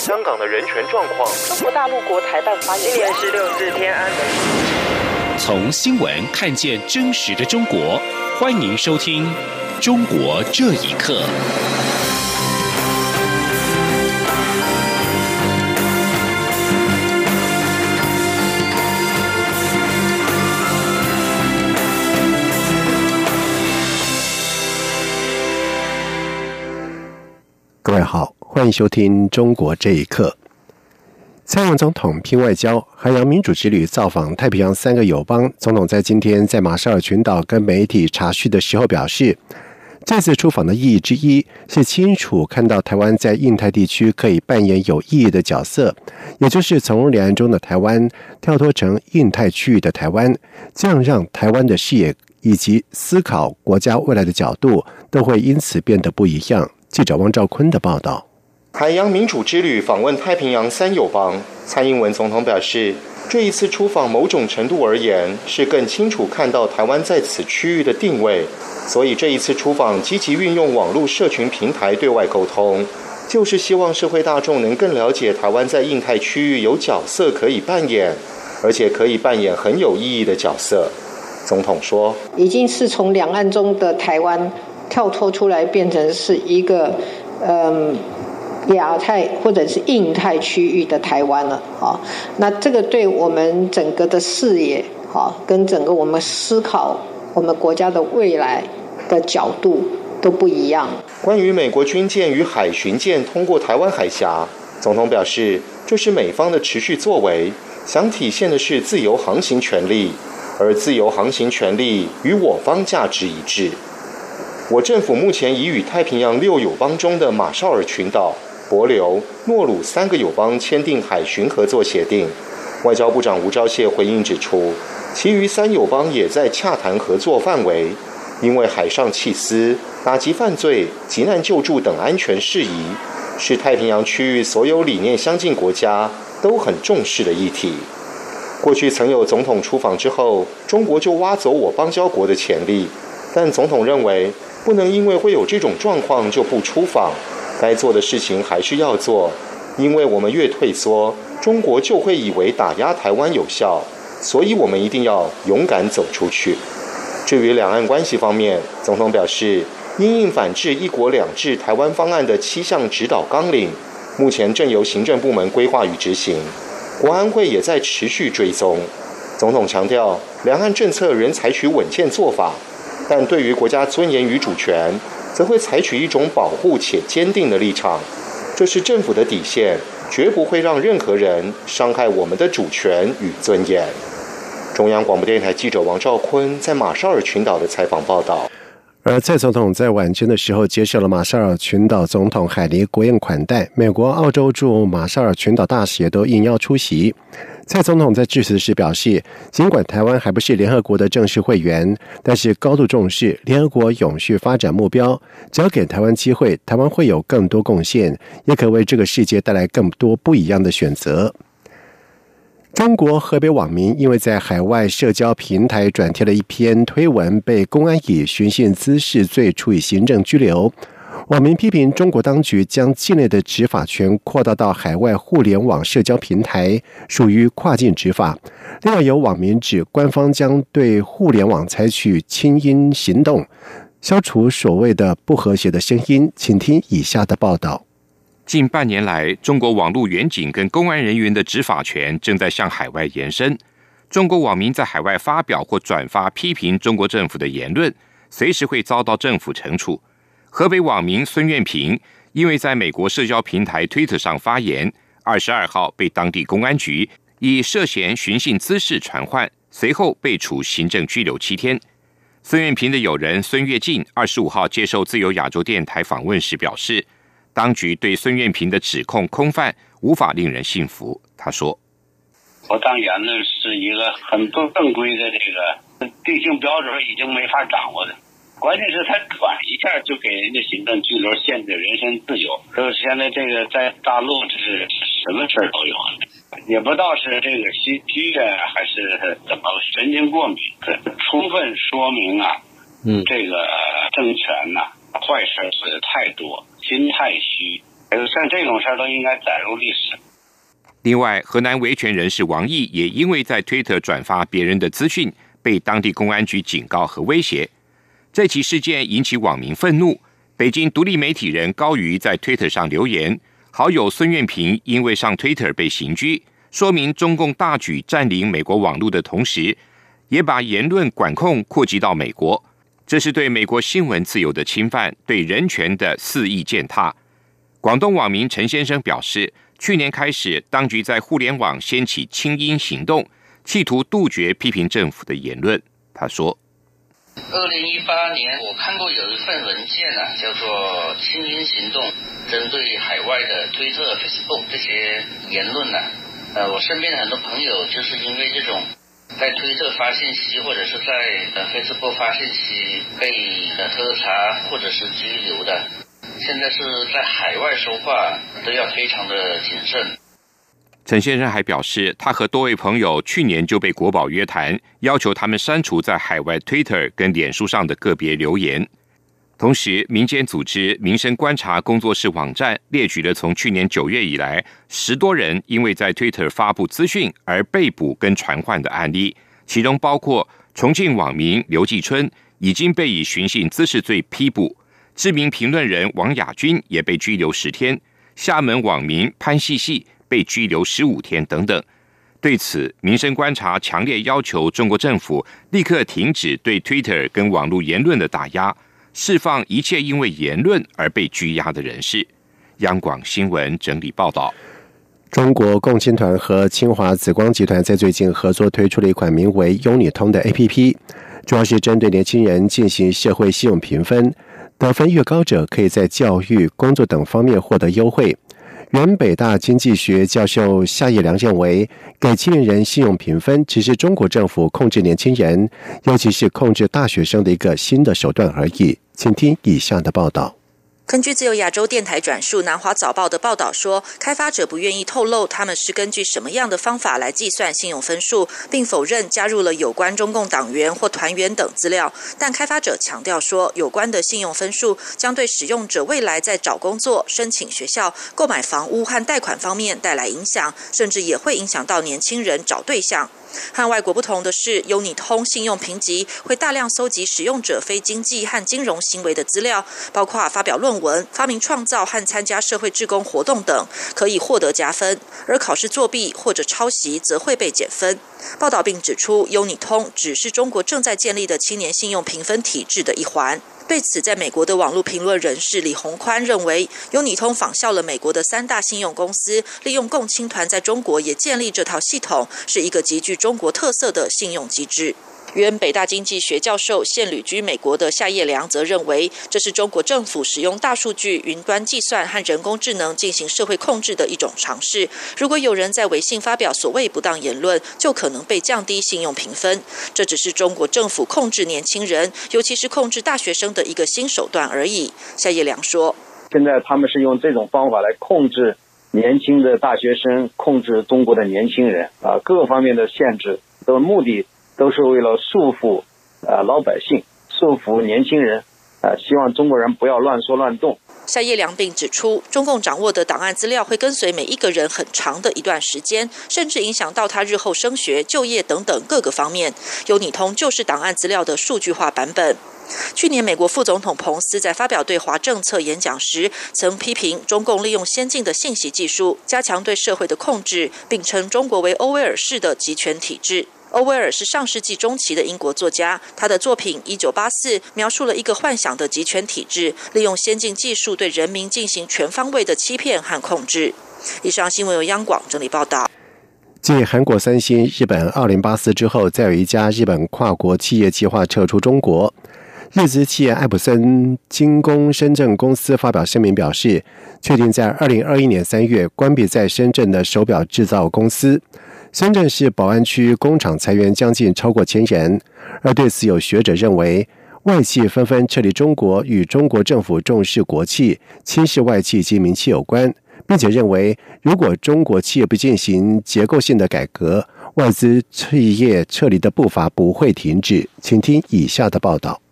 香港的人权状况。中国大陆国台办发言。今年是六四天安门。从新闻看见真实的中国，欢迎收听《中国这一刻》。各位好，欢迎收听《中国这一刻》。蔡英文总统拼外交，海洋民主之旅造访太平洋三个友邦。总统在今天在马绍尔群岛跟媒体查叙的时候表示，这次出访的意义之一是清楚看到台湾在印太地区可以扮演有意义的角色，也就是从两岸中的台湾跳脱成印太区域的台湾，这样让台湾的视野以及思考国家未来的角度都会因此变得不一样。记者汪兆坤的报道。海洋民主之旅访问太平洋三友邦，蔡英文总统表示，这一次出访某种程度而言是更清楚看到台湾在此区域的定位，所以这一次出访积极运用网络社群平台对外沟通，就是希望社会大众能更了解台湾在印太区域有角色可以扮演，而且可以扮演很有意义的角色。总统说，已经是从两岸中的台湾跳脱出来，变成是一个嗯。亚太或者是印太区域的台湾了，啊，那这个对我们整个的视野，啊，跟整个我们思考我们国家的未来的角度都不一样。关于美国军舰与海巡舰通过台湾海峡，总统表示，这是美方的持续作为，想体现的是自由航行权利，而自由航行权利与我方价值一致。我政府目前已与太平洋六友邦中的马绍尔群岛。博留、诺鲁三个友邦签订海巡合作协定，外交部长吴钊燮回应指出，其余三友邦也在洽谈合作范围，因为海上弃私、打击犯罪、急难救助等安全事宜，是太平洋区域所有理念相近国家都很重视的议题。过去曾有总统出访之后，中国就挖走我邦交国的潜力，但总统认为，不能因为会有这种状况就不出访。该做的事情还是要做，因为我们越退缩，中国就会以为打压台湾有效，所以我们一定要勇敢走出去。至于两岸关系方面，总统表示，因应反制“一国两制”台湾方案的七项指导纲领，目前正由行政部门规划与执行，国安会也在持续追踪。总统强调，两岸政策仍采取稳健做法，但对于国家尊严与主权。则会采取一种保护且坚定的立场，这是政府的底线，绝不会让任何人伤害我们的主权与尊严。中央广播电台记者王兆坤在马绍尔群岛的采访报道。而蔡总统在晚间的时候接受了马绍尔群岛总统海尼国宴款待，美国、澳洲驻马绍尔群岛大使都应邀出席。蔡总统在致辞时表示，尽管台湾还不是联合国的正式会员，但是高度重视联合国永续发展目标。只要给台湾机会，台湾会有更多贡献，也可为这个世界带来更多不一样的选择。中国河北网民因为在海外社交平台转贴了一篇推文，被公安以寻衅滋事罪处以行政拘留。网民批评中国当局将境内的执法权扩大到海外互联网社交平台，属于跨境执法。另外，有网民指官方将对互联网采取清音行动，消除所谓的不和谐的声音。请听以下的报道：近半年来，中国网络远警跟公安人员的执法权正在向海外延伸。中国网民在海外发表或转发批评中国政府的言论，随时会遭到政府惩处。河北网民孙愿平因为在美国社交平台推特上发言，二十二号被当地公安局以涉嫌寻衅滋事传唤，随后被处行政拘留七天。孙愿平的友人孙跃进二十五号接受自由亚洲电台访问时表示，当局对孙愿平的指控空泛，无法令人信服。他说：“我当言论是一个很不正规的这个定性标准，已经没法掌握的。”关键是他转一下就给人家行政拘留，限制人身自由。就是现在这个在大陆，这是什么事儿都有，也不知道是这个心虚的还是怎么神经过敏。充分说明啊，嗯，这个政权呐，坏事做的太多，心太虚，像这种事儿都应该载入历史。另外，河南维权人士王毅也因为在推特转发别人的资讯，被当地公安局警告和威胁。这起事件引起网民愤怒。北京独立媒体人高瑜在推特上留言：“好友孙愿平因为上推特被刑拘，说明中共大举占领美国网络的同时，也把言论管控扩及到美国，这是对美国新闻自由的侵犯，对人权的肆意践踏。”广东网民陈先生表示。去年开始，当局在互联网掀起“清音”行动，企图杜绝批评政府的言论。他说：“二零一八年，我看过有一份文件啊，叫做‘清音行动’，针对海外的推特、Facebook 这些言论呢，呃，我身边的很多朋友就是因为这种在推特发信息，或者是在呃 Facebook 发信息被呃喝茶或者是拘留的。”现在是在海外说话都要非常的谨慎。陈先生还表示，他和多位朋友去年就被国宝约谈，要求他们删除在海外 Twitter 跟脸书上的个别留言。同时，民间组织民生观察工作室网站列举了从去年九月以来十多人因为在 Twitter 发布资讯而被捕跟传唤的案例，其中包括重庆网民刘继春已经被以寻衅滋事罪批捕。知名评论人王亚军也被拘留十天，厦门网民潘细细被拘留十五天等等。对此，民生观察强烈要求中国政府立刻停止对 Twitter 跟网络言论的打压，释放一切因为言论而被拘押的人士。央广新闻整理报道：中国共青团和清华紫光集团在最近合作推出了一款名为“优你通”的 APP，主要是针对年轻人进行社会信用评分。得分越高者，可以在教育、工作等方面获得优惠。原北大经济学教授夏业良认为，给青年人信用评分只是中国政府控制年轻人，尤其是控制大学生的一个新的手段而已。请听以下的报道。根据自由亚洲电台转述南华早报的报道说，开发者不愿意透露他们是根据什么样的方法来计算信用分数，并否认加入了有关中共党员或团员等资料。但开发者强调说，有关的信用分数将对使用者未来在找工作、申请学校、购买房屋和贷款方面带来影响，甚至也会影响到年轻人找对象。和外国不同的是，优你通信用评级会大量搜集使用者非经济和金融行为的资料，包括发表论文、发明创造和参加社会志工活动等，可以获得加分；而考试作弊或者抄袭则会被减分。报道并指出，优你通只是中国正在建立的青年信用评分体制的一环。对此，在美国的网络评论人士李宏宽认为，优你通仿效了美国的三大信用公司，利用共青团在中国也建立这套系统，是一个极具中国特色的信用机制。原北大经济学教授、现旅居美国的夏业良则认为，这是中国政府使用大数据、云端计算和人工智能进行社会控制的一种尝试。如果有人在微信发表所谓不当言论，就可能被降低信用评分。这只是中国政府控制年轻人，尤其是控制大学生的一个新手段而已。夏业良说：“现在他们是用这种方法来控制年轻的大学生，控制中国的年轻人啊，各方面的限制的目的。”都是为了束缚，呃，老百姓，束缚年轻人，呃，希望中国人不要乱说乱动。夏叶良并指出，中共掌握的档案资料会跟随每一个人很长的一段时间，甚至影响到他日后升学、就业等等各个方面。优你通就是档案资料的数据化版本。去年，美国副总统彭斯在发表对华政策演讲时，曾批评中共利用先进的信息技术加强对社会的控制，并称中国为欧威尔式的集权体制。欧威尔是上世纪中期的英国作家，他的作品《一九八四》描述了一个幻想的集权体制，利用先进技术对人民进行全方位的欺骗和控制。以上新闻由央广整理报道。继韩国三星、日本二零八四之后，再有一家日本跨国企业计划撤出中国。日资企业艾普森精工深圳公司发表声明表示，确定在二零二一年三月关闭在深圳的手表制造公司。深圳市宝安区工厂裁员将近超过千人，而对此有学者认为，外企纷纷撤离中国与中国政府重视国企、轻视外企及民企有关，并且认为，如果中国企业不进行结构性的改革，外资企业撤离的步伐不会停止。请听以下的报道。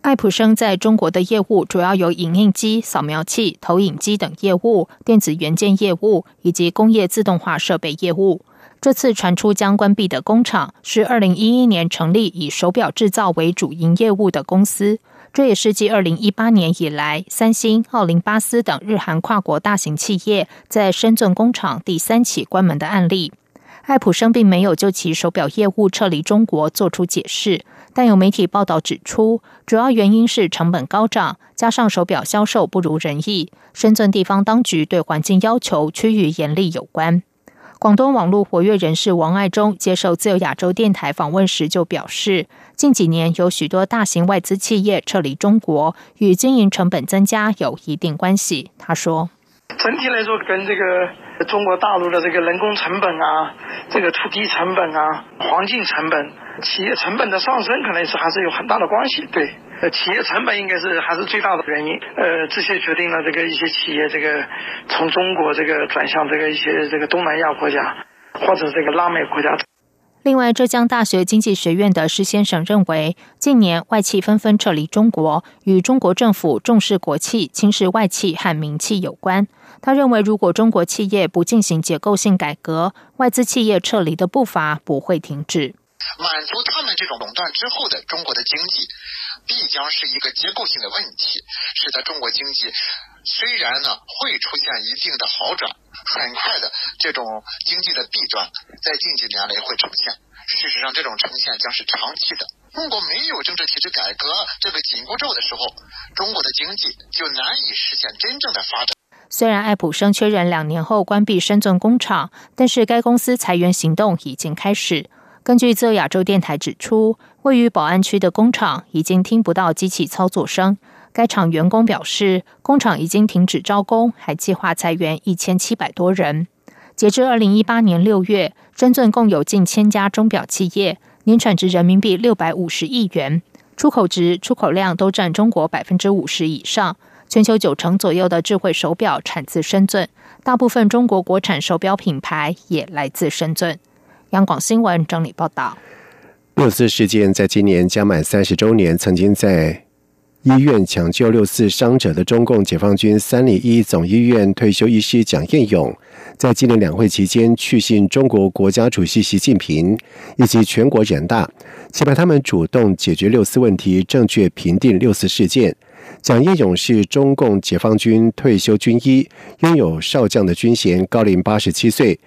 爱普生在中国的业务主要有影印机、扫描器、投影机等业务、电子元件业务以及工业自动化设备业务。这次传出将关闭的工厂是二零一一年成立以手表制造为主营业务的公司，这也是继二零一八年以来，三星、奥林巴斯等日韩跨国大型企业在深圳工厂第三起关门的案例。爱普生并没有就其手表业务撤离中国做出解释，但有媒体报道指出，主要原因是成本高涨，加上手表销售不如人意，深圳地方当局对环境要求趋于严厉有关。广东网络活跃人士王爱忠接受自由亚洲电台访问时就表示，近几年有许多大型外资企业撤离中国，与经营成本增加有一定关系。他说：“整体来说，跟这个。”中国大陆的这个人工成本啊，这个土地成本啊，环境成本，企业成本的上升，可能是还是有很大的关系。对，呃，企业成本应该是还是最大的原因。呃，这些决定了这个一些企业这个从中国这个转向这个一些这个东南亚国家或者这个拉美国家。另外，浙江大学经济学院的施先生认为，近年外企纷纷撤离中国，与中国政府重视国企、轻视外企和民企有关。他认为，如果中国企业不进行结构性改革，外资企业撤离的步伐不会停止。满足他们这种垄断之后的中国的经济，必将是一个结构性的问题，使得中国经济虽然呢会出现一定的好转，很快的这种经济的弊端在近几年来会呈现。事实上，这种呈现将是长期的。中国没有政治体制改革这个紧箍咒的时候，中国的经济就难以实现真正的发展。虽然爱普生确认两年后关闭深圳工厂，但是该公司裁员行动已经开始。根据自由亚洲电台指出，位于宝安区的工厂已经听不到机器操作声。该厂员工表示，工厂已经停止招工，还计划裁员一千七百多人。截至二零一八年六月，深圳共有近千家钟表企业，年产值人民币六百五十亿元，出口值、出口量都占中国百分之五十以上。全球九成左右的智慧手表产自深圳，大部分中国国产手表品牌也来自深圳。央广新闻整理报道：六四事件在今年将满三十周年，曾经在医院抢救六四伤者的中共解放军三零一总医院退休医师蒋彦勇，在今年两会期间去信中国国家主席习近平以及全国人大，期盼他们主动解决六四问题，正确评定六四事件。蒋业勇是中共解放军退休军医，拥有少将的军衔，高龄八十七岁。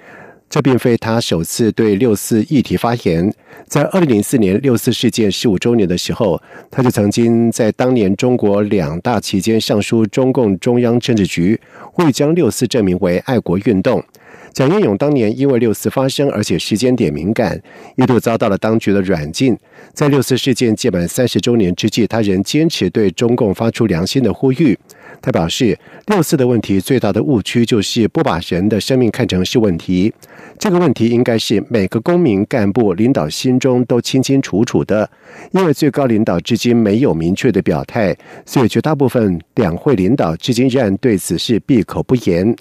这并非他首次对六四议题发言。在二零零四年六四事件十五周年的时候，他就曾经在当年中国两大期间上书中共中央政治局，会将六四证明为爱国运动。蒋英勇当年因为六四发生，而且时间点敏感，一度遭到了当局的软禁。在六四事件届满三十周年之际，他仍坚持对中共发出良心的呼吁。他表示，六四的问题最大的误区就是不把人的生命看成是问题。这个问题应该是每个公民、干部、领导心中都清清楚楚的。因为最高领导至今没有明确的表态，所以绝大部分两会领导至今仍然对此事闭口不言。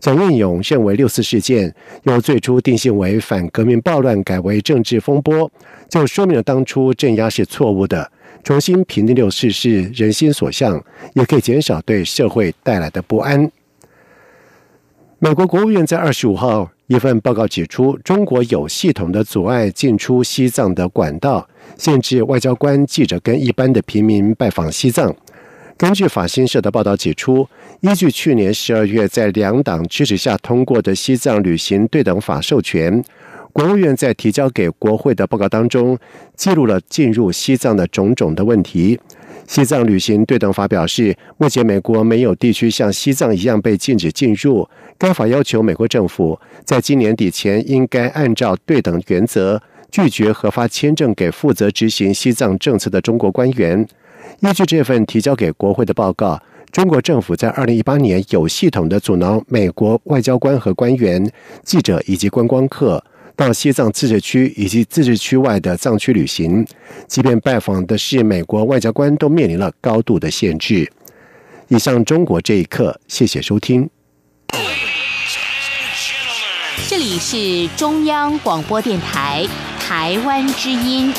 蒋运勇认为，六四事件由最初定性为反革命暴乱，改为政治风波，就说明了当初镇压是错误的。重新评定六四是人心所向，也可以减少对社会带来的不安。美国国务院在二十五号一份报告指出，中国有系统的阻碍进出西藏的管道，限制外交官、记者跟一般的平民拜访西藏。根据法新社的报道指出，依据去年十二月在两党支持下通过的《西藏旅行对等法》授权，国务院在提交给国会的报告当中记录了进入西藏的种种的问题。《西藏旅行对等法》表示，目前美国没有地区像西藏一样被禁止进入。该法要求美国政府在今年底前应该按照对等原则拒绝核发签证给负责执行西藏政策的中国官员。依据这份提交给国会的报告，中国政府在二零一八年有系统的阻挠美国外交官和官员、记者以及观光客到西藏自治区以及自治区外的藏区旅行，即便拜访的是美国外交官，都面临了高度的限制。以上中国这一刻，谢谢收听。这里是中央广播电台台湾之音。